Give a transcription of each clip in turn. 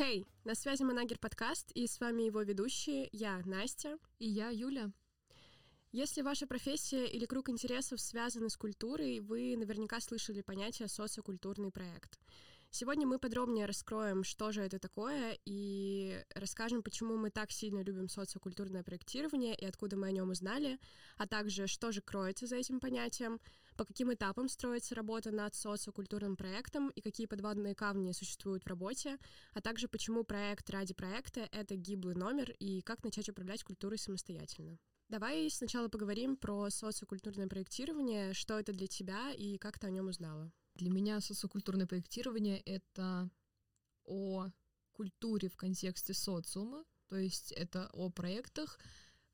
Хей, hey, на связи Манагер подкаст, и с вами его ведущие, я Настя. И я Юля. Если ваша профессия или круг интересов связаны с культурой, вы наверняка слышали понятие социокультурный проект. Сегодня мы подробнее раскроем, что же это такое, и расскажем, почему мы так сильно любим социокультурное проектирование и откуда мы о нем узнали, а также, что же кроется за этим понятием, по каким этапам строится работа над социокультурным проектом и какие подводные камни существуют в работе, а также почему проект ради проекта — это гиблый номер и как начать управлять культурой самостоятельно. Давай сначала поговорим про социокультурное проектирование, что это для тебя и как ты о нем узнала. Для меня социокультурное проектирование — это о культуре в контексте социума, то есть это о проектах,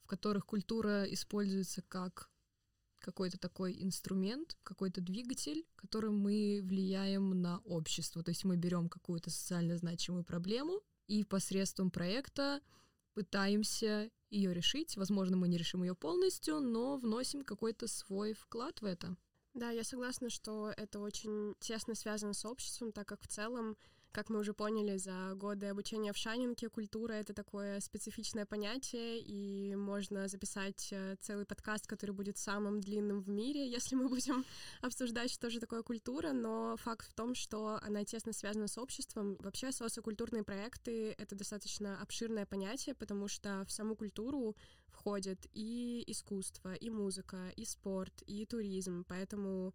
в которых культура используется как какой-то такой инструмент, какой-то двигатель, которым мы влияем на общество. То есть мы берем какую-то социально значимую проблему и посредством проекта пытаемся ее решить. Возможно, мы не решим ее полностью, но вносим какой-то свой вклад в это. Да, я согласна, что это очень тесно связано с обществом, так как в целом как мы уже поняли, за годы обучения в Шанинке культура — это такое специфичное понятие, и можно записать э, целый подкаст, который будет самым длинным в мире, если мы будем обсуждать, что же такое культура, но факт в том, что она тесно связана с обществом. Вообще социокультурные проекты — это достаточно обширное понятие, потому что в саму культуру входит и искусство, и музыка, и спорт, и туризм, поэтому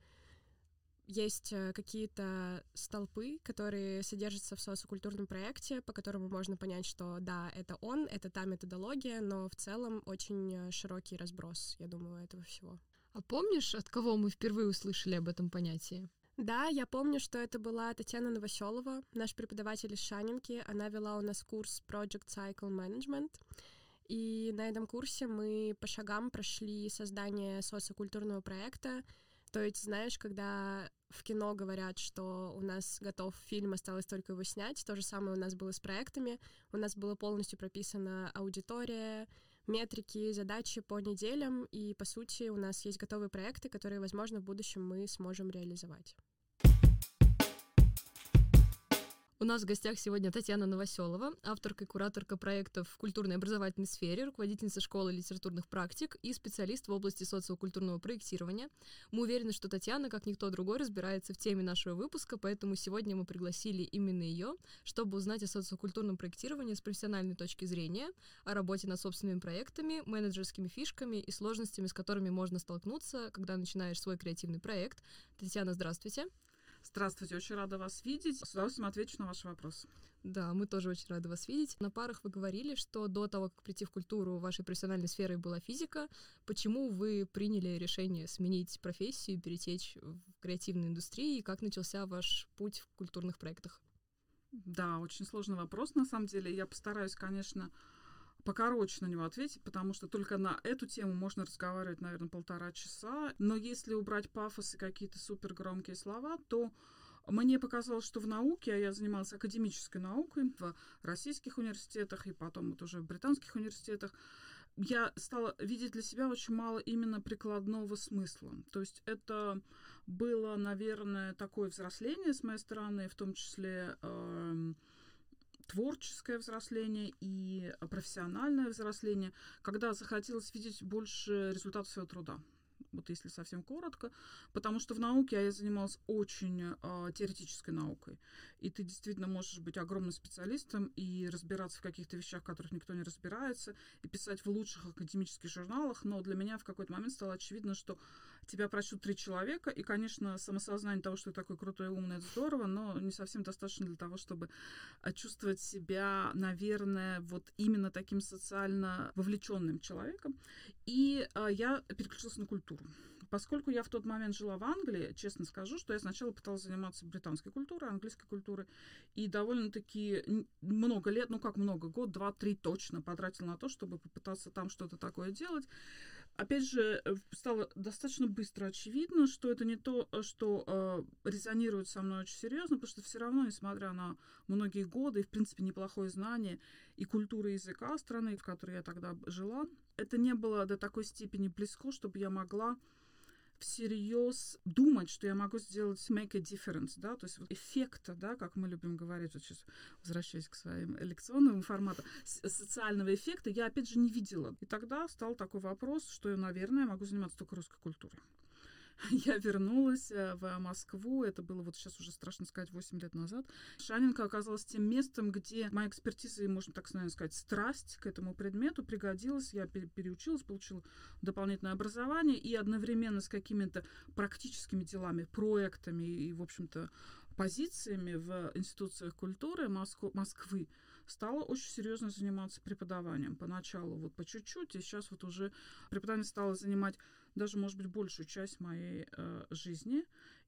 есть э, какие-то столпы, которые содержатся в социокультурном проекте, по которому можно понять, что да, это он, это та методология, но в целом очень э, широкий разброс, я думаю, этого всего. А помнишь, от кого мы впервые услышали об этом понятии? Да, я помню, что это была Татьяна Новоселова, наш преподаватель из Шанинки. Она вела у нас курс Project Cycle Management. И на этом курсе мы по шагам прошли создание социокультурного проекта, то есть, знаешь, когда в кино говорят, что у нас готов фильм, осталось только его снять, то же самое у нас было с проектами. У нас была полностью прописана аудитория, метрики, задачи по неделям, и, по сути, у нас есть готовые проекты, которые, возможно, в будущем мы сможем реализовать. У нас в гостях сегодня Татьяна Новоселова, авторка и кураторка проектов в культурной и образовательной сфере, руководительница школы литературных практик и специалист в области социокультурного проектирования. Мы уверены, что Татьяна, как никто другой, разбирается в теме нашего выпуска, поэтому сегодня мы пригласили именно ее, чтобы узнать о социокультурном проектировании с профессиональной точки зрения, о работе над собственными проектами, менеджерскими фишками и сложностями, с которыми можно столкнуться, когда начинаешь свой креативный проект. Татьяна, здравствуйте. Здравствуйте, очень рада вас видеть. С удовольствием отвечу на ваши вопросы. Да, мы тоже очень рады вас видеть. На парах вы говорили, что до того, как прийти в культуру, вашей профессиональной сферой была физика. Почему вы приняли решение сменить профессию, перетечь в креативную индустрию, и как начался ваш путь в культурных проектах? Да, очень сложный вопрос, на самом деле. Я постараюсь, конечно, покороче на него ответить, потому что только на эту тему можно разговаривать, наверное, полтора часа. Но если убрать пафос и какие-то супер громкие слова, то мне показалось, что в науке, а я занималась академической наукой в российских университетах и потом вот уже в британских университетах, я стала видеть для себя очень мало именно прикладного смысла. То есть это было, наверное, такое взросление с моей стороны, в том числе э, творческое взросление и профессиональное взросление, когда захотелось видеть больше результатов своего труда. Вот если совсем коротко, потому что в науке я занималась очень э, теоретической наукой, и ты действительно можешь быть огромным специалистом и разбираться в каких-то вещах, в которых никто не разбирается, и писать в лучших академических журналах, но для меня в какой-то момент стало очевидно, что тебя прочтут три человека, и, конечно, самосознание того, что ты такой крутой и умный, это здорово, но не совсем достаточно для того, чтобы чувствовать себя, наверное, вот именно таким социально вовлеченным человеком. И э, я переключилась на культуру. Поскольку я в тот момент жила в Англии, честно скажу, что я сначала пыталась заниматься британской культурой, английской культурой, и довольно-таки много лет, ну как много, год, два, три точно потратила на то, чтобы попытаться там что-то такое делать. Опять же, э, стало достаточно быстро очевидно, что это не то, что э, резонирует со мной очень серьезно, потому что все равно, несмотря на многие годы и, в принципе, неплохое знание и культуры языка страны, в которой я тогда жила, это не было до такой степени близко, чтобы я могла всерьез думать, что я могу сделать make a difference, да, то есть вот эффекта, да, как мы любим говорить, вот сейчас возвращаясь к своим лекционным форматам, социального эффекта я, опять же, не видела. И тогда стал такой вопрос, что, наверное, я могу заниматься только русской культурой. я вернулась э, в Москву, это было вот сейчас уже страшно сказать 8 лет назад. Шанинка оказалась тем местом, где моя экспертиза и, можно так наверное, сказать, страсть к этому предмету пригодилась. Я переучилась, получила дополнительное образование и одновременно с какими-то практическими делами, проектами и, в общем-то, позициями в институциях культуры Москвы стала очень серьезно заниматься преподаванием. Поначалу вот по чуть-чуть, и сейчас вот уже преподавание стало занимать даже, может быть, большую часть моей э, жизни.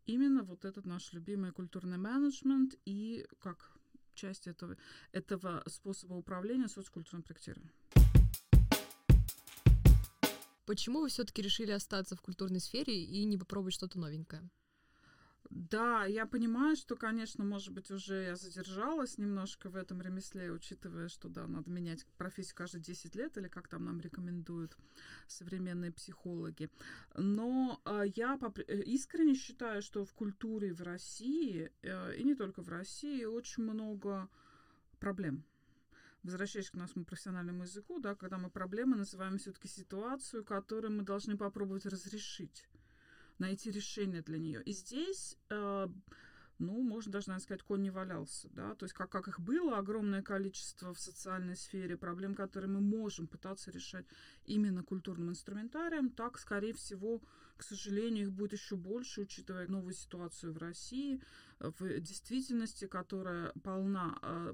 Именно вот этот наш любимый культурный менеджмент и как часть этого, этого способа управления соцкультурным проектированием. Почему вы все-таки решили остаться в культурной сфере и не попробовать что-то новенькое? Да, я понимаю, что, конечно, может быть, уже я задержалась немножко в этом ремесле, учитывая, что, да, надо менять профессию каждые 10 лет, или как там нам рекомендуют современные психологи. Но э, я искренне считаю, что в культуре в России, э, и не только в России, очень много проблем возвращаясь к нашему профессиональному языку, да, когда мы проблемы называем все-таки ситуацию, которую мы должны попробовать разрешить найти решение для нее. И здесь, э, ну, можно даже, наверное, сказать, конь не валялся, да, то есть как, как их было огромное количество в социальной сфере проблем, которые мы можем пытаться решать именно культурным инструментарием, так, скорее всего, к сожалению, их будет еще больше, учитывая новую ситуацию в России, в действительности, которая полна э,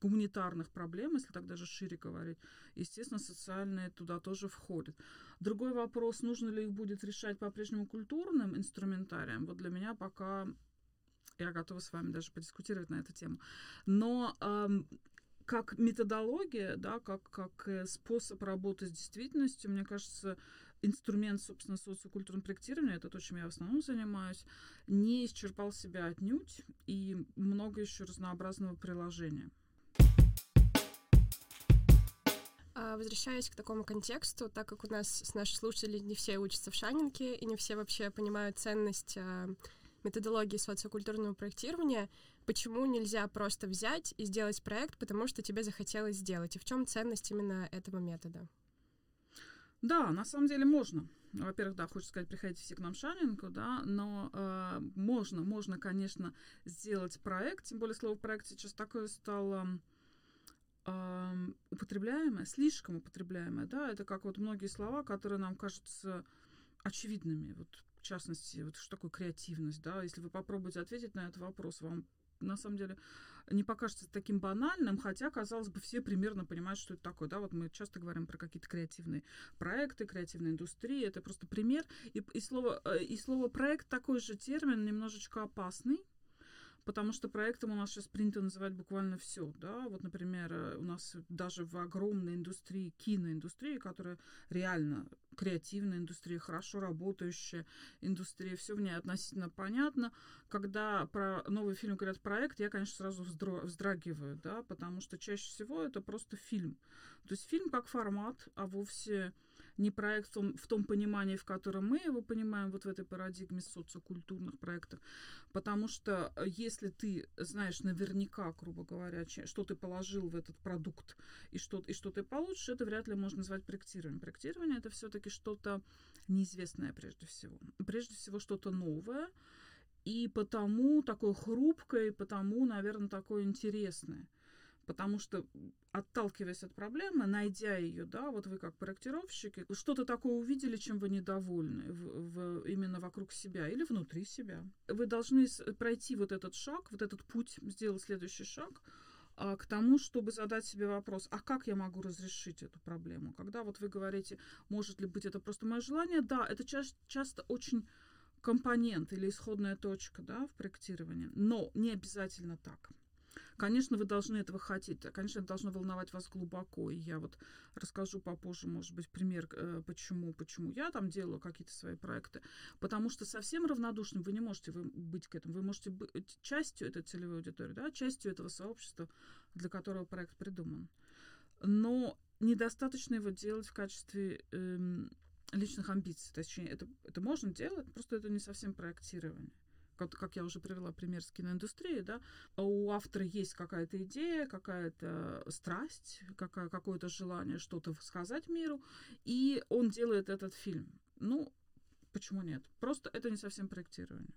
гуманитарных проблем, если так даже шире говорить, естественно, социальные туда тоже входят. Другой вопрос, нужно ли их будет решать по-прежнему культурным инструментарием, вот для меня пока я готова с вами даже подискутировать на эту тему. Но эм, как методология, да, как, как э, способ работы с действительностью, мне кажется, инструмент, собственно, социокультурного проектирования, это то, чем я в основном занимаюсь, не исчерпал себя отнюдь, и много еще разнообразного приложения. Возвращаясь к такому контексту, так как у нас с наших слушателей не все учатся в Шанинке и не все вообще понимают ценность а, методологии социокультурного проектирования, почему нельзя просто взять и сделать проект, потому что тебе захотелось сделать? И в чем ценность именно этого метода? Да, на самом деле можно. Во-первых, да, хочется сказать, приходите все к нам в Шанинку, да, но э, можно, можно, конечно, сделать проект, тем более слово проект сейчас такое стало употребляемое, слишком употребляемое, да, это как вот многие слова, которые нам кажутся очевидными, вот в частности, вот что такое креативность, да, если вы попробуете ответить на этот вопрос, вам на самом деле не покажется таким банальным, хотя, казалось бы, все примерно понимают, что это такое. Да, вот мы часто говорим про какие-то креативные проекты, креативные индустрии. Это просто пример. И, и, слово, э, и слово проект такой же термин, немножечко опасный, потому что проектом у нас сейчас принято называть буквально все, да, вот, например, э, у нас даже в огромной индустрии, киноиндустрии, которая реально креативная индустрия, хорошо работающая индустрия, все в ней относительно понятно. Когда про новый фильм говорят проект, я, конечно, сразу вздрагиваю, да, потому что чаще всего это просто фильм. То есть фильм как формат, а вовсе не проект в том, понимании, в котором мы его понимаем, вот в этой парадигме социокультурных проектов. Потому что э, если ты знаешь наверняка, грубо говоря, что ты положил в этот продукт и что, и что ты получишь, это вряд ли можно назвать проектированием. Проектирование это все-таки что-то неизвестное прежде всего. Прежде всего что-то новое, и потому такое хрупкое, и потому, наверное, такое интересное. Потому что, отталкиваясь от проблемы, найдя ее, да, вот вы как проектировщики, что-то такое увидели, чем вы недовольны в, в, именно вокруг себя или внутри себя. Вы должны пройти вот этот шаг, вот этот путь, сделать следующий шаг, а, к тому, чтобы задать себе вопрос, а как я могу разрешить эту проблему? Когда вот вы говорите, может ли быть это просто мое желание, да, это ча- часто очень компонент или исходная точка да, в проектировании, но не обязательно так. Конечно, вы должны этого хотеть. Конечно, это должно волновать вас глубоко. И я вот расскажу попозже, может быть, пример, э, почему, почему я там делаю какие-то свои проекты. Потому что совсем равнодушным вы не можете быть к этому. Вы можете быть частью этой целевой аудитории, да, частью этого сообщества, для которого проект придуман. Но недостаточно его делать в качестве эм, личных амбиций. Точнее, это, это можно делать, просто это не совсем проектирование как, я уже привела пример с киноиндустрией, да, у автора есть какая-то идея, какая-то страсть, какая, какое-то желание что-то сказать миру, и он делает этот фильм. Ну, почему нет? Просто это не совсем проектирование.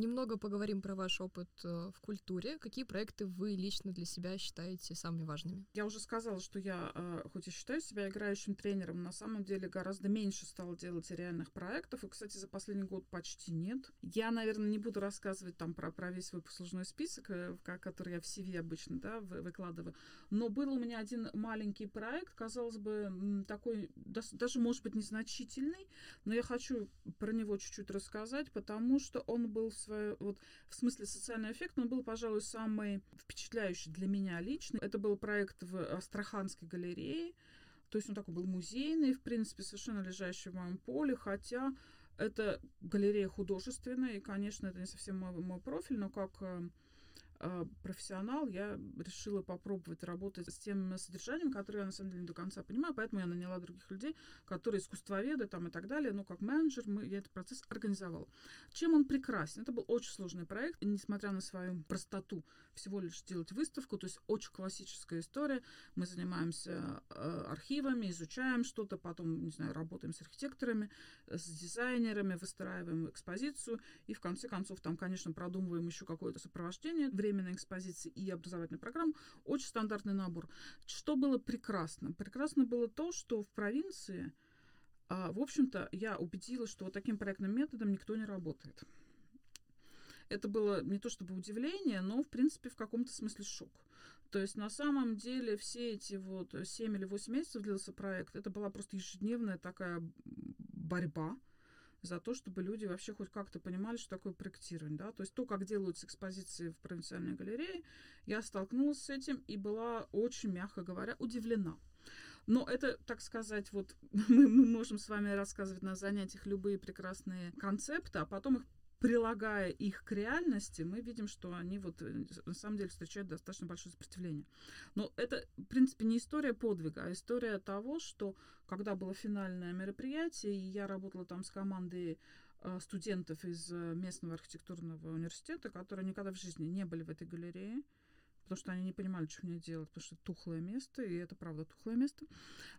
Немного поговорим про ваш опыт э, в культуре. Какие проекты вы лично для себя считаете самыми важными? Я уже сказала, что я, э, хоть и считаю себя играющим тренером, на самом деле гораздо меньше стала делать реальных проектов. И, кстати, за последний год почти нет. Я, наверное, не буду рассказывать там про, про весь свой послужной список, э, который я в CV обычно да, выкладываю. Но был у меня один маленький проект, казалось бы, такой, даже, может быть, незначительный, но я хочу про него чуть-чуть рассказать, потому что он был свое, вот в смысле социальный эффект, он был, пожалуй, самый впечатляющий для меня лично. Это был проект в Астраханской галерее, то есть он такой был музейный, в принципе, совершенно лежащий в моем поле, хотя это галерея художественная, и, конечно, это не совсем мой, мой профиль, но как э, профессионал, я решила попробовать работать с тем содержанием, которое я на самом деле не до конца понимаю, поэтому я наняла других людей, которые искусствоведы там и так далее, но как менеджер мы, я этот процесс организовала. Чем он прекрасен? Это был очень сложный проект, и несмотря на свою простоту, всего лишь сделать выставку, то есть очень классическая история. Мы занимаемся э, архивами, изучаем что-то, потом, не знаю, работаем с архитекторами, с дизайнерами, выстраиваем экспозицию, и в конце концов там, конечно, продумываем еще какое-то сопровождение, временной экспозиции и образовательной программы, очень стандартный набор. Что было прекрасно? Прекрасно было то, что в провинции, а, в общем-то, я убедилась, что вот таким проектным методом никто не работает. Это было не то чтобы удивление, но, в принципе, в каком-то смысле шок. То есть на самом деле все эти вот 7 или 8 месяцев длился проект, это была просто ежедневная такая борьба за то, чтобы люди вообще хоть как-то понимали, что такое проектирование. Да? То есть то, как делаются экспозиции в провинциальной галерее, я столкнулась с этим и была очень, мягко говоря, удивлена. Но это, так сказать, вот мы, мы можем с вами рассказывать на занятиях любые прекрасные концепты, а потом их прилагая их к реальности, мы видим, что они вот э, на самом деле встречают достаточно большое сопротивление. Но это, в принципе, не история подвига, а история того, что когда было финальное мероприятие, и я работала там с командой э, студентов из э, местного архитектурного университета, которые никогда в жизни не были в этой галерее, потому что они не понимали, что мне делать, потому что это тухлое место, и это правда тухлое место.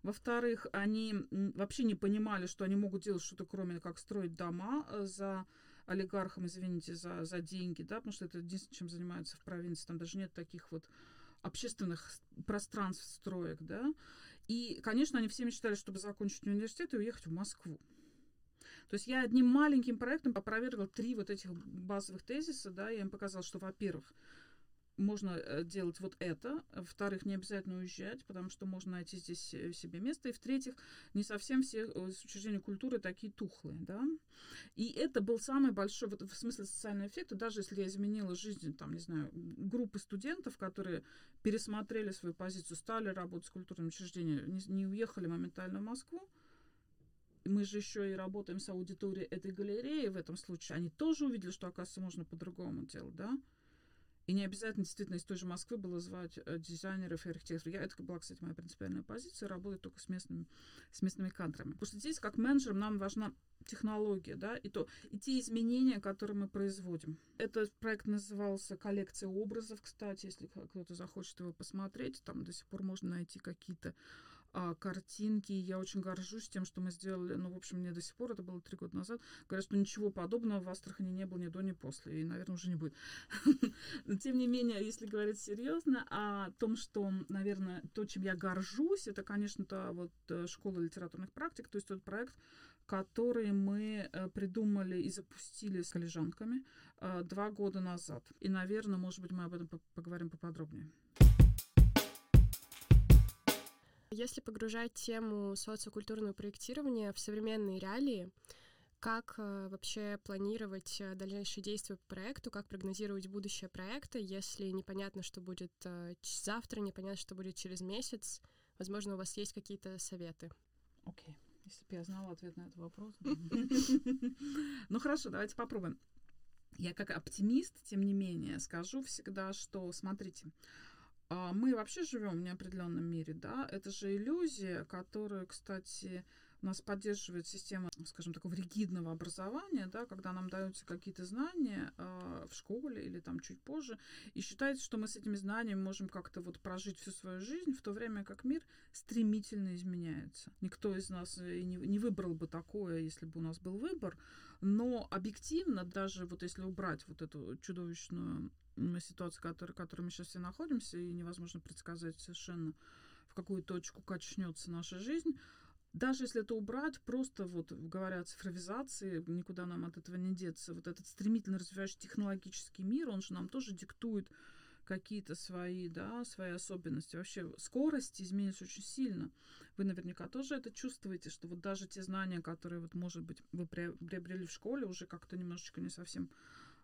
Во-вторых, они вообще не понимали, что они могут делать что-то, кроме как строить дома за олигархам, извините, за, за деньги, да, потому что это единственное, чем занимаются в провинции, там даже нет таких вот общественных пространств, строек, да. И, конечно, они все мечтали, чтобы закончить университет и уехать в Москву. То есть я одним маленьким проектом опровергла три вот этих базовых тезиса, да, я им показала, что, во-первых, можно э, делать вот это. Во-вторых, не обязательно уезжать, потому что можно найти здесь э, себе место. И в-третьих, не совсем все э, учреждения культуры такие тухлые, да. И это был самый большой, вот в смысле социального эффекта, даже если я изменила жизнь, там, не знаю, группы студентов, которые пересмотрели свою позицию, стали работать с культурным учреждением, не, не уехали моментально в Москву, мы же еще и работаем с аудиторией этой галереи в этом случае, они тоже увидели, что, оказывается, можно по-другому делать, да. И не обязательно действительно из той же Москвы было звать э, дизайнеров и архитекторов. Я, это была, кстати, моя принципиальная позиция, работать только с местными, с местными кадрами. Потому что здесь, как менеджерам, нам важна технология, да, и, то, и те изменения, которые мы производим. Этот проект назывался «Коллекция образов», кстати, если кто-то захочет его посмотреть, там до сих пор можно найти какие-то а, картинки. Я очень горжусь тем, что мы сделали. Ну, в общем, мне до сих пор, это было три года назад, говорят, что ничего подобного в Астрахани не было ни до, ни после. И, наверное, уже не будет. Но, тем не менее, если говорить серьезно о том, что, наверное, то, чем я горжусь, это, конечно, то вот э, школа литературных практик, то есть тот проект, который мы э, придумали и запустили с коллежанками э, два года назад. И, наверное, может быть, мы об этом поговорим поподробнее. Если погружать тему социокультурного проектирования в современные реалии, как э, вообще планировать э, дальнейшие действия по проекту, как прогнозировать будущее проекта, если непонятно, что будет э, завтра, непонятно, что будет через месяц? Возможно, у вас есть какие-то советы. Окей. Okay. Если бы я знала ответ на этот вопрос. Ну хорошо, давайте попробуем. Я как оптимист, тем не менее, скажу всегда, что, смотрите, мы вообще живем в неопределенном мире, да, это же иллюзия, которую, кстати, нас поддерживает система, скажем, такого ригидного образования, да, когда нам даются какие-то знания э, в школе или там чуть позже, и считается, что мы с этими знаниями можем как-то вот прожить всю свою жизнь, в то время как мир стремительно изменяется. Никто из нас и не, не выбрал бы такое, если бы у нас был выбор, но объективно, даже вот если убрать вот эту чудовищную которой, в которой мы сейчас все находимся, и невозможно предсказать совершенно, в какую точку качнется наша жизнь, даже если это убрать, просто вот говоря о цифровизации, никуда нам от этого не деться. Вот этот стремительно развивающий технологический мир, он же нам тоже диктует какие-то свои, да, свои особенности. Вообще скорость изменится очень сильно. Вы наверняка тоже это чувствуете, что вот даже те знания, которые, вот, может быть, вы приобрели в школе, уже как-то немножечко не совсем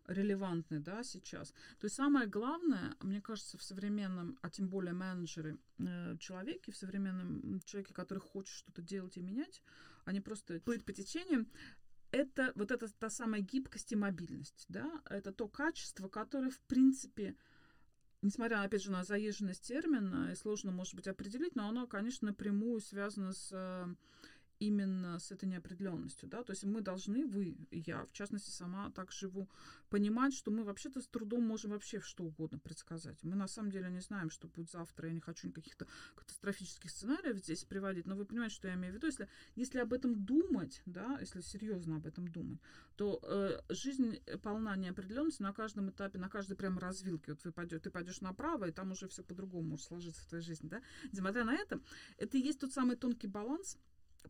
релевантны да, сейчас. То есть самое главное, мне кажется, в современном, а тем более менеджеры э, человеке, в современном человеке, который хочет что-то делать и менять, они просто плыть по течениям, это вот эта та самая гибкость и мобильность, да, это то качество, которое, в принципе, несмотря, опять же, на заезженность термина, и сложно, может быть, определить, но оно, конечно, напрямую связано с э, именно с этой неопределенностью, да, то есть мы должны, вы я, в частности, сама так живу, понимать, что мы вообще-то с трудом можем вообще что угодно предсказать. Мы на самом деле не знаем, что будет завтра, я не хочу каких-то катастрофических сценариев здесь приводить, но вы понимаете, что я имею в виду, если, если об этом думать, да, если серьезно об этом думать, то э, жизнь полна неопределенности на каждом этапе, на каждой прям развилке. Вот вы пойдете, ты пойдешь направо, и там уже все по-другому может сложиться в твоей жизни, да. Несмотря на это, это и есть тот самый тонкий баланс,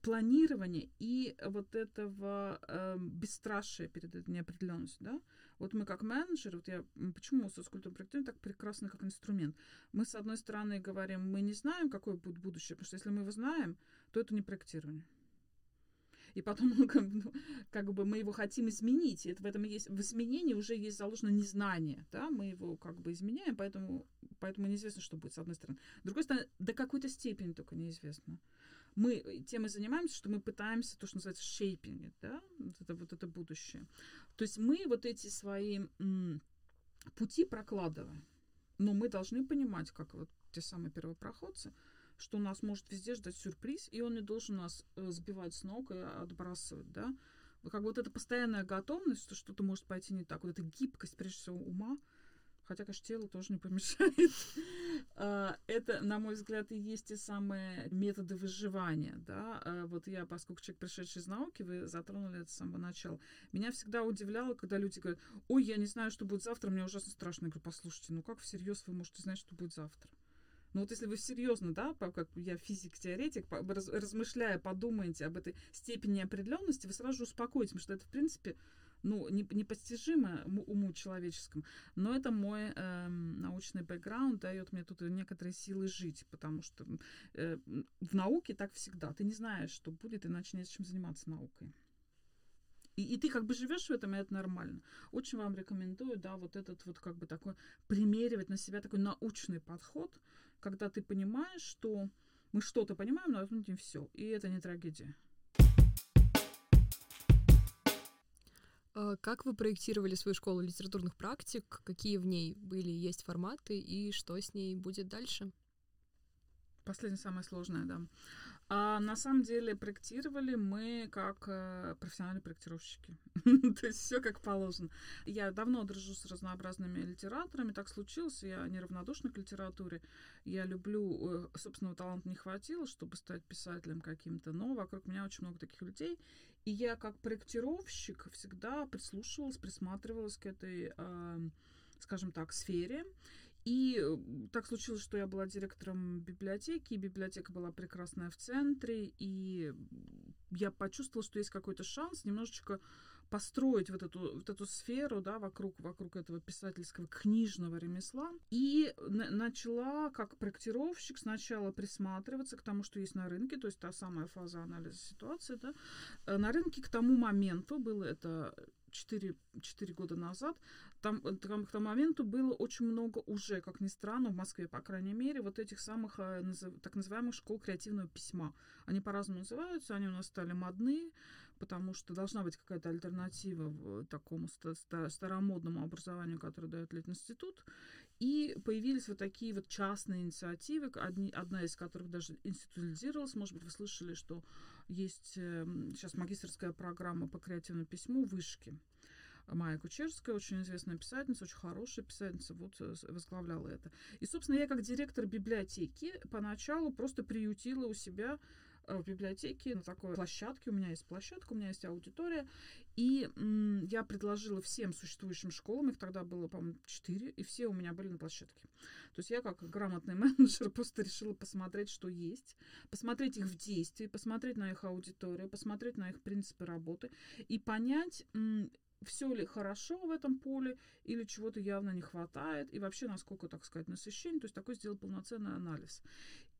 планирования и вот этого э, бесстрашия перед этой неопределенностью, да. Вот мы как менеджеры, вот я, почему соцкультурное проектирование так прекрасно как инструмент? Мы, с одной стороны, говорим, мы не знаем, какое будет будущее, потому что если мы его знаем, то это не проектирование. И потом ну, как, бы мы его хотим изменить. Это в этом есть, в изменении уже есть заложено незнание, да, мы его как бы изменяем, поэтому, поэтому неизвестно, что будет с одной стороны. С другой стороны, до какой-то степени только неизвестно мы э, тем и занимаемся, что мы пытаемся то, что называется shaping, да, вот это, вот это будущее. То есть мы вот эти свои м, пути прокладываем, но мы должны понимать, как вот те самые первопроходцы, что нас может везде ждать сюрприз, и он не должен нас э, сбивать с ног и отбрасывать, да. Как вот эта постоянная готовность, что что-то может пойти не так, вот эта гибкость, прежде всего, ума, хотя, конечно, телу тоже не помешает. А, это, на мой взгляд, и есть те самые методы выживания, да. А, вот я, поскольку человек, пришедший из науки, вы затронули это с самого начала. Меня всегда удивляло, когда люди говорят, ой, я не знаю, что будет завтра, мне ужасно страшно. Я говорю, послушайте, ну как всерьез вы можете знать, что будет завтра? Ну вот если вы серьезно, да, как я физик-теоретик, размышляя, подумаете об этой степени определенности, вы сразу же успокоитесь, потому что это, в принципе, ну, не, непостижимо уму человеческому, но это мой э, научный бэкграунд дает мне тут некоторые силы жить, потому что э, в науке так всегда. Ты не знаешь, что будет, иначе не чем заниматься наукой. И, и ты как бы живешь в этом, и это нормально. Очень вам рекомендую, да, вот этот вот как бы такой, примеривать на себя такой научный подход, когда ты понимаешь, что мы что-то понимаем, но это не все. И это не трагедия. Как вы проектировали свою школу литературных практик? Какие в ней были есть форматы и что с ней будет дальше? Последнее самое сложное, да. А на самом деле проектировали мы как э, профессиональные проектировщики. То есть все как положено. Я давно дружу с разнообразными литераторами, так случилось, я неравнодушна к литературе. Я люблю, э, собственного таланта не хватило, чтобы стать писателем каким-то, но вокруг меня очень много таких людей. И я как проектировщик всегда прислушивалась, присматривалась к этой, э, скажем так, сфере. И э, так случилось, что я была директором библиотеки, и библиотека была прекрасная в центре, и я почувствовала, что есть какой-то шанс немножечко построить вот эту, вот эту сферу, да, вокруг, вокруг этого писательского книжного ремесла. И начала, как проектировщик, сначала присматриваться к тому, что есть на рынке, то есть та самая фаза анализа ситуации, да. Э, на рынке к тому моменту было это 4, 4 года назад, там, э, там к тому моменту было очень много уже, как ни странно, в Москве, по крайней мере, вот этих самых э, так называемых школ креативного письма. Они по-разному называются, они у нас стали модные, потому что должна быть какая-то альтернатива такому старомодному образованию, которое дает Литинститут. И появились вот такие вот частные инициативы, одни, одна из которых даже институализировалась. Может быть, вы слышали, что есть сейчас эм, магистрская программа по креативному письму «Вышки». Майя Кучерская, очень известная писательница, очень хорошая писательница, вот э, возглавляла это. И, собственно, я как директор библиотеки поначалу просто приютила у себя в библиотеке на такой площадке. У меня есть площадка, у меня есть аудитория. И м, я предложила всем существующим школам, их тогда было, по-моему, четыре, и все у меня были на площадке. То есть я как грамотный менеджер просто решила посмотреть, что есть, посмотреть их в действии, посмотреть на их аудиторию, посмотреть на их принципы работы и понять, м, все ли хорошо в этом поле или чего-то явно не хватает, и вообще насколько, так сказать, насыщение. То есть такой сделал полноценный анализ.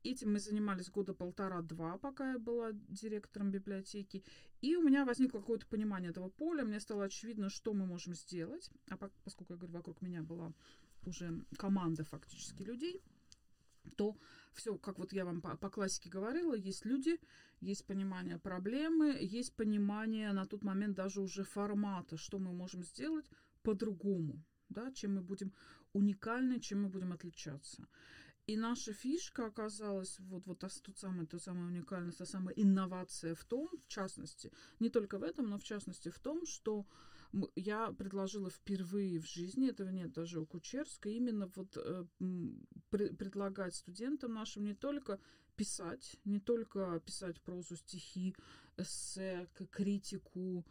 Этим мы занимались года полтора-два, пока я была директором библиотеки. И у меня возникло какое-то понимание этого поля. Мне стало очевидно, что мы можем сделать. А поскольку, я говорю, вокруг меня была уже команда фактически людей, то все, как вот я вам по, по классике говорила, есть люди, есть понимание проблемы, есть понимание на тот момент даже уже формата, что мы можем сделать по-другому, да, чем мы будем уникальны, чем мы будем отличаться. И наша фишка оказалась, вот, вот та, тот самый, та самая уникальность, та самая инновация в том, в частности, не только в этом, но в частности в том, что я предложила впервые в жизни, этого нет даже у Кучерской, именно вот э, пр- предлагать студентам нашим не только писать, не только писать прозу, стихи, эссе, критику,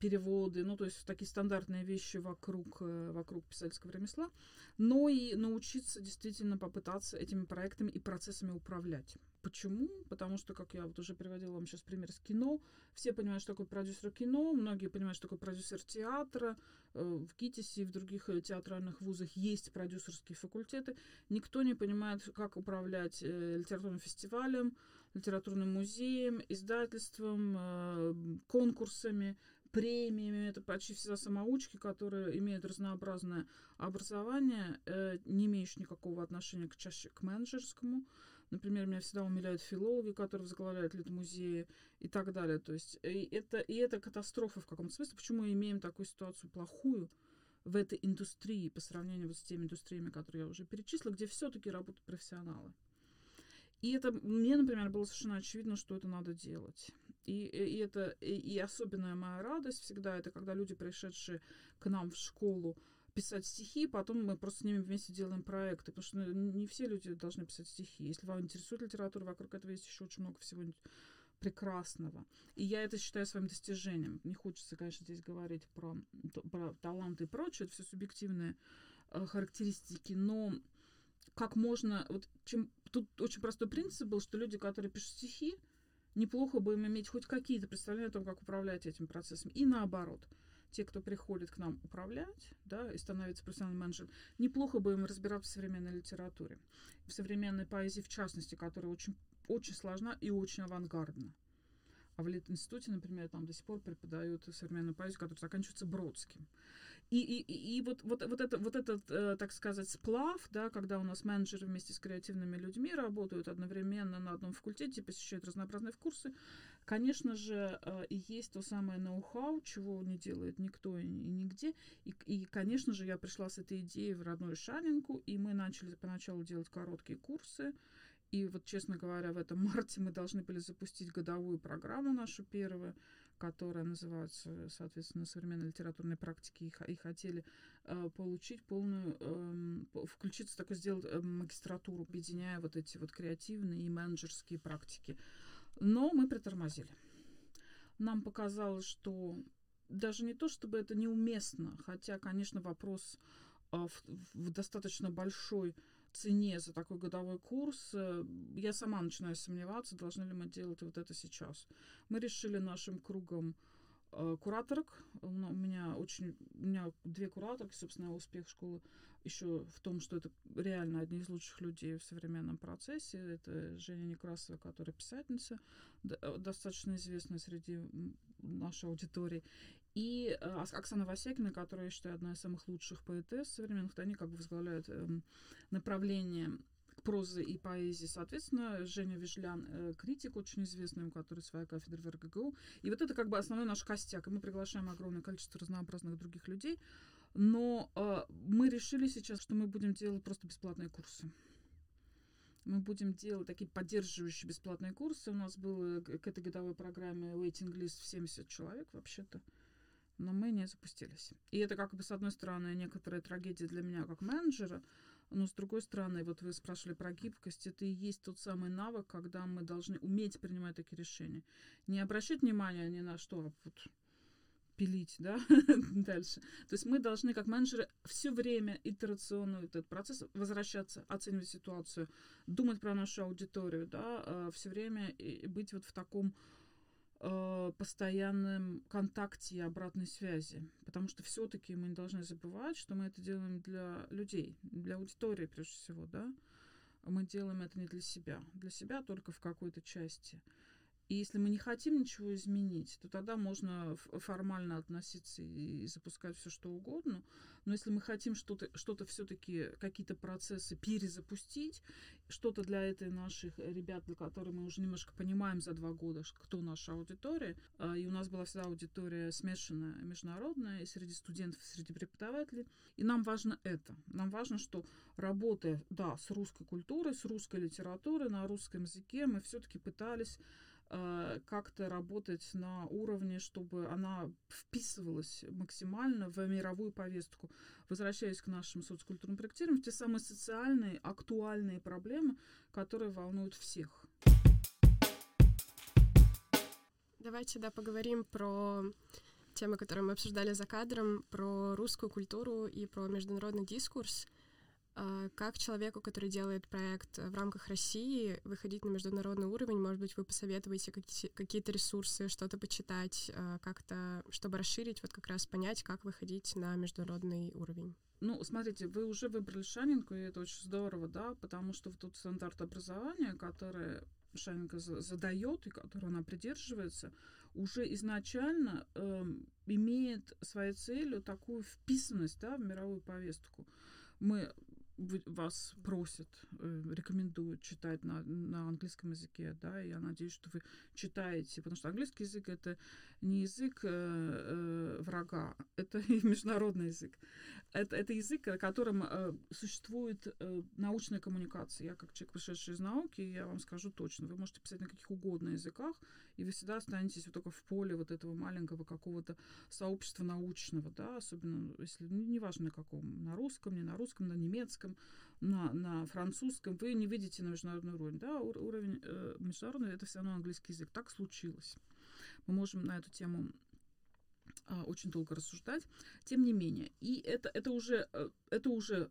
переводы, ну, то есть такие стандартные вещи вокруг, э, вокруг писательского ремесла, но и научиться действительно попытаться этими проектами и процессами управлять. Почему? Потому что, как я вот уже приводила вам сейчас пример с кино, все понимают, что такое продюсер кино, многие понимают, что такое продюсер театра. Э, в КИТИСе и в других э, театральных вузах есть продюсерские факультеты. Никто не понимает, как управлять э, литературным фестивалем, литературным музеем, издательством, конкурсами, премиями. Это почти всегда самоучки, которые имеют разнообразное образование, не имеющие никакого отношения к чаще к менеджерскому. Например, меня всегда умиляют филологи, которые возглавляют литмузеи и так далее. То есть и это, и это катастрофа в каком-то смысле. Почему мы имеем такую ситуацию плохую в этой индустрии по сравнению вот с теми индустриями, которые я уже перечислила, где все-таки работают профессионалы. И это мне, например, было совершенно очевидно, что это надо делать. И, и это и, и особенная моя радость всегда это когда люди, пришедшие к нам в школу, писать стихи, потом мы просто с ними вместе делаем проекты, потому что ну, не все люди должны писать стихи. Если вам интересует литература, вокруг этого есть еще очень много всего прекрасного. И я это считаю своим достижением. Не хочется, конечно, здесь говорить про, про таланты и прочее, это все субъективные э, характеристики, но как можно... Вот чем, тут очень простой принцип был, что люди, которые пишут стихи, неплохо бы им иметь хоть какие-то представления о том, как управлять этим процессом. И наоборот – те, кто приходит к нам управлять, да, и становится профессиональным менеджером, неплохо бы им разбираться в современной литературе, в современной поэзии в частности, которая очень, очень сложна и очень авангардна. А в Литинституте, например, там до сих пор преподают современную поэзию, которая заканчивается Бродским. И, и, и вот, вот, вот, это, вот этот, э, так сказать, сплав, да, когда у нас менеджеры вместе с креативными людьми работают одновременно на одном факультете, посещают разнообразные курсы, конечно же, э, есть то самое ноу-хау, чего не делает никто и, и нигде. И, и, конечно же, я пришла с этой идеей в родную Шанинку, и мы начали поначалу делать короткие курсы. И вот, честно говоря, в этом марте мы должны были запустить годовую программу нашу первую, которая называется, соответственно, современной литературной практики, и, и хотели э, получить полную, э, включиться, такой сделать э, магистратуру, объединяя вот эти вот креативные и менеджерские практики. Но мы притормозили. Нам показалось, что даже не то, чтобы это неуместно, хотя, конечно, вопрос э, в, в достаточно большой цене за такой годовой курс, э, я сама начинаю сомневаться, должны ли мы делать вот это сейчас. Мы решили нашим кругом э, кураторок. У меня очень, у меня две кураторки, собственно, успех школы еще в том, что это реально одни из лучших людей в современном процессе. Это Женя Некрасова, которая писательница, э, достаточно известная среди нашей аудитории. И э, Оксана Васекина, которая, я считаю, одна из самых лучших поэтесс современных, они как бы возглавляют э, направление прозы и поэзии. Соответственно, Женя Вижлян, э, критик очень известный, у которой своя кафедра в РГГУ. И вот это как бы основной наш костяк. И мы приглашаем огромное количество разнообразных других людей. Но э, мы решили сейчас, что мы будем делать просто бесплатные курсы. Мы будем делать такие поддерживающие бесплатные курсы. У нас было к этой годовой программе waiting list в 70 человек вообще-то. Но мы не запустились. И это как бы, с одной стороны, некоторая трагедия для меня как менеджера, но с другой стороны, вот вы спрашивали про гибкость, это и есть тот самый навык, когда мы должны уметь принимать такие решения. Не обращать внимания ни на что, а вот пилить, да, дальше. То есть мы должны, как менеджеры, все время итерационно этот процесс возвращаться, оценивать ситуацию, думать про нашу аудиторию, да, э, все время быть вот в таком э, постоянном контакте и обратной связи. Потому что все-таки мы не должны забывать, что мы это делаем для людей, для аудитории прежде всего, да. Мы делаем это не для себя. Для себя только в какой-то части. И если мы не хотим ничего изменить, то тогда можно формально относиться и запускать все что угодно. Но если мы хотим что-то что все-таки, какие-то процессы перезапустить, что-то для этой наших ребят, для которых мы уже немножко понимаем за два года, кто наша аудитория, а, и у нас была всегда аудитория смешанная, международная, и среди студентов, и среди преподавателей. И нам важно это. Нам важно, что работая, да, с русской культурой, с русской литературой, на русском языке, мы все-таки пытались как-то работать на уровне, чтобы она вписывалась максимально в мировую повестку. Возвращаясь к нашим социокультурным проектированиям, те самые социальные, актуальные проблемы, которые волнуют всех. Давайте, да, поговорим про темы, которые мы обсуждали за кадром, про русскую культуру и про международный дискурс — как человеку, который делает проект в рамках России, выходить на международный уровень? Может быть, вы посоветуете какие-то ресурсы, что-то почитать, а, как-то, чтобы расширить, вот как раз понять, как выходить на международный уровень? Ну, смотрите, вы уже выбрали Шанинку, и это очень здорово, да, потому что тот стандарт образования, который Шанинка задает и который она придерживается, уже изначально э, имеет своей целью такую вписанность да, в мировую повестку. Мы вас просят, э, рекомендуют читать на, на английском языке, да, и я надеюсь, что вы читаете, потому что английский язык это не язык э, э, врага, это международный язык. Это, это язык, о котором э, существует э, научная коммуникация. Я как человек, пришедший из науки, я вам скажу точно, вы можете писать на каких угодно языках, и вы всегда останетесь вот только в поле вот этого маленького какого-то сообщества научного, да, особенно если, ну, неважно на каком, на русском, не на русском, на немецком, на, на французском, вы не видите на международный уровень, да, уровень э, международный, это все равно английский язык. Так случилось. Мы можем на эту тему э, очень долго рассуждать. Тем не менее, и это, это уже, э, это уже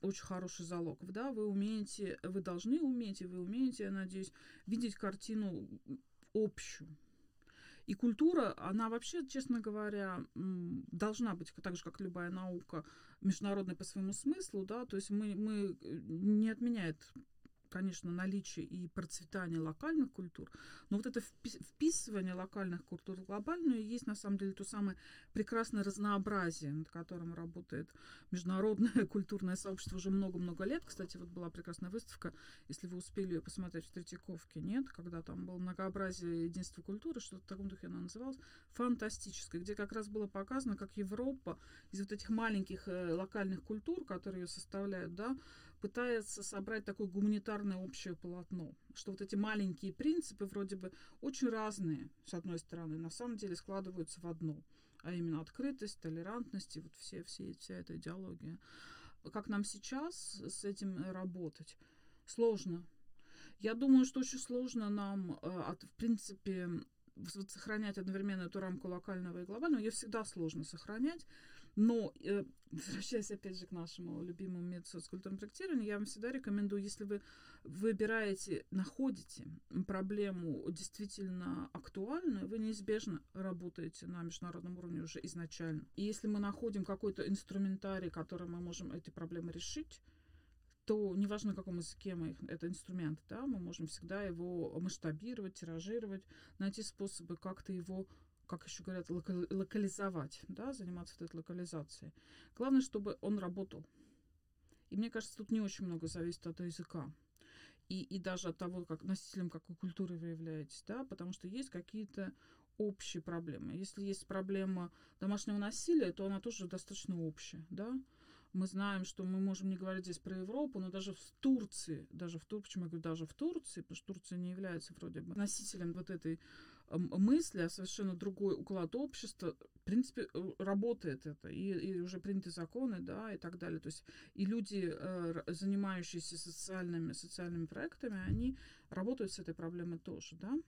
очень хороший залог. Да, вы умеете, вы должны уметь, и вы умеете, я надеюсь, видеть картину общую. И культура, она вообще, честно говоря, должна быть, так же, как любая наука, международной по своему смыслу, да, то есть мы, мы э, не отменяет конечно, наличие и процветание локальных культур, но вот это вписывание локальных культур в глобальную есть на самом деле то самое прекрасное разнообразие, над которым работает международное культурное сообщество уже много-много лет. Кстати, вот была прекрасная выставка, если вы успели ее посмотреть в Третьяковке, нет, когда там было многообразие единства культуры, что-то в таком духе она называлась, фантастическое, где как раз было показано, как Европа из вот этих маленьких э, локальных культур, которые ее составляют, да, пытается собрать такое гуманитарное общее полотно, что вот эти маленькие принципы вроде бы очень разные, с одной стороны, на самом деле складываются в одно, а именно открытость, толерантность и вот все, все, вся эта идеология. Как нам сейчас с этим работать? Сложно. Я думаю, что очень сложно нам, э, в принципе, сохранять одновременно эту рамку локального и глобального. Ее всегда сложно сохранять, но, э, возвращаясь опять же к нашему любимому методу социокультурного проектирования, я вам всегда рекомендую, если вы выбираете, находите проблему действительно актуальную, вы неизбежно работаете на международном уровне уже изначально. И если мы находим какой-то инструментарий, которым мы можем эти проблемы решить, то неважно, на каком языке мы их, это инструмент, да, мы можем всегда его масштабировать, тиражировать, найти способы как-то его как еще говорят, локализовать, да, заниматься этой локализацией. Главное, чтобы он работал. И мне кажется, тут не очень много зависит от языка. И, и даже от того, как носителем какой культуры вы являетесь, да, потому что есть какие-то общие проблемы. Если есть проблема домашнего насилия, то она тоже достаточно общая, да. Мы знаем, что мы можем не говорить здесь про Европу, но даже в Турции, даже в Турции, почему я говорю даже в Турции, потому что Турция не является вроде бы носителем вот этой мысли, а совершенно другой уклад общества, в принципе, э, работает это, и, и уже приняты законы, да, и так далее. То есть и люди, э, занимающиеся социальными, социальными проектами, они работают с этой проблемой тоже, да,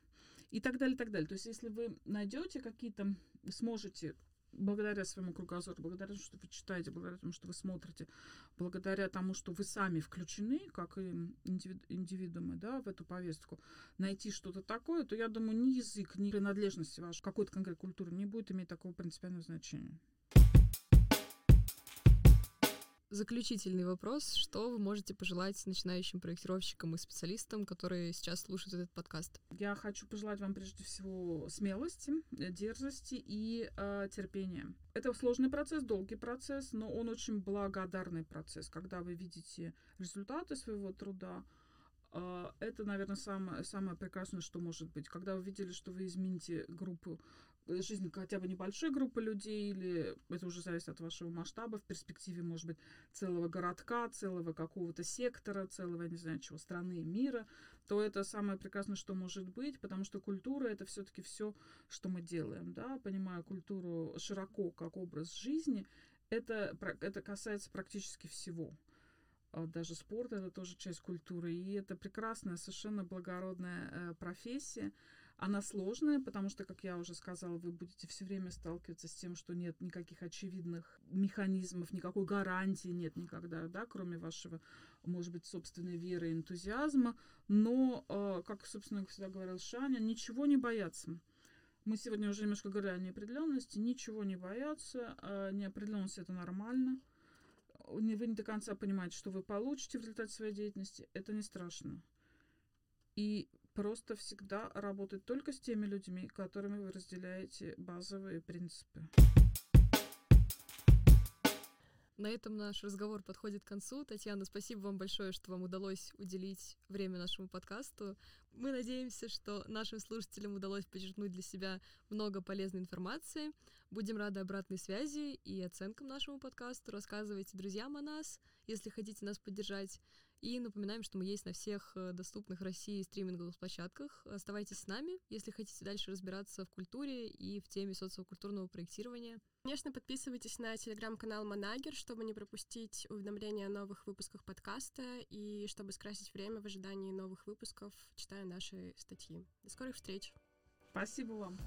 и так далее, и так далее. То есть если вы найдете какие-то, сможете благодаря своему кругозору, благодаря тому, что вы читаете, благодаря тому, что вы смотрите, благодаря тому, что вы сами включены, как и индивидуумы, да, в эту повестку, найти что-то такое, то я думаю, ни язык, ни принадлежность вашей какой-то конкретной культуры не будет иметь такого принципиального значения. Заключительный вопрос. Что вы можете пожелать начинающим проектировщикам и специалистам, которые сейчас слушают этот подкаст? Я хочу пожелать вам прежде всего смелости, э, дерзости и э, терпения. Это сложный процесс, долгий процесс, но он очень благодарный процесс. Когда вы видите результаты своего труда, э, это, наверное, самое, самое прекрасное, что может быть. Когда вы видели, что вы измените группу жизнь хотя бы небольшой группы людей, или это уже зависит от вашего масштаба, в перспективе, может быть, целого городка, целого какого-то сектора, целого, не знаю, чего, страны, мира, то это самое прекрасное, что может быть, потому что культура — это все таки все, что мы делаем, да, понимая культуру широко как образ жизни, это, это касается практически всего. А даже спорт — это тоже часть культуры, и это прекрасная, совершенно благородная э, профессия, она сложная, потому что, как я уже сказала, вы будете все время сталкиваться с тем, что нет никаких очевидных механизмов, никакой гарантии нет никогда, да, кроме вашего, может быть, собственной веры и энтузиазма. Но, э, как, собственно, всегда говорил Шаня, ничего не бояться. Мы сегодня уже немножко говорили о неопределенности. Ничего не бояться. Э, неопределенность это нормально. Вы не до конца понимаете, что вы получите в результате своей деятельности. Это не страшно. И просто всегда работать только с теми людьми, которыми вы разделяете базовые принципы. На этом наш разговор подходит к концу. Татьяна, спасибо вам большое, что вам удалось уделить время нашему подкасту. Мы надеемся, что нашим слушателям удалось подчеркнуть для себя много полезной информации. Будем рады обратной связи и оценкам нашему подкасту. Рассказывайте друзьям о нас, если хотите нас поддержать. И напоминаем, что мы есть на всех э, доступных в России стриминговых площадках. Оставайтесь с нами, если хотите дальше разбираться в культуре и в теме социокультурного проектирования. Конечно, подписывайтесь на телеграм-канал Манагер, чтобы не пропустить уведомления о новых выпусках подкаста и чтобы скрасить время в ожидании новых выпусков, читая наши статьи. До скорых встреч! Спасибо вам!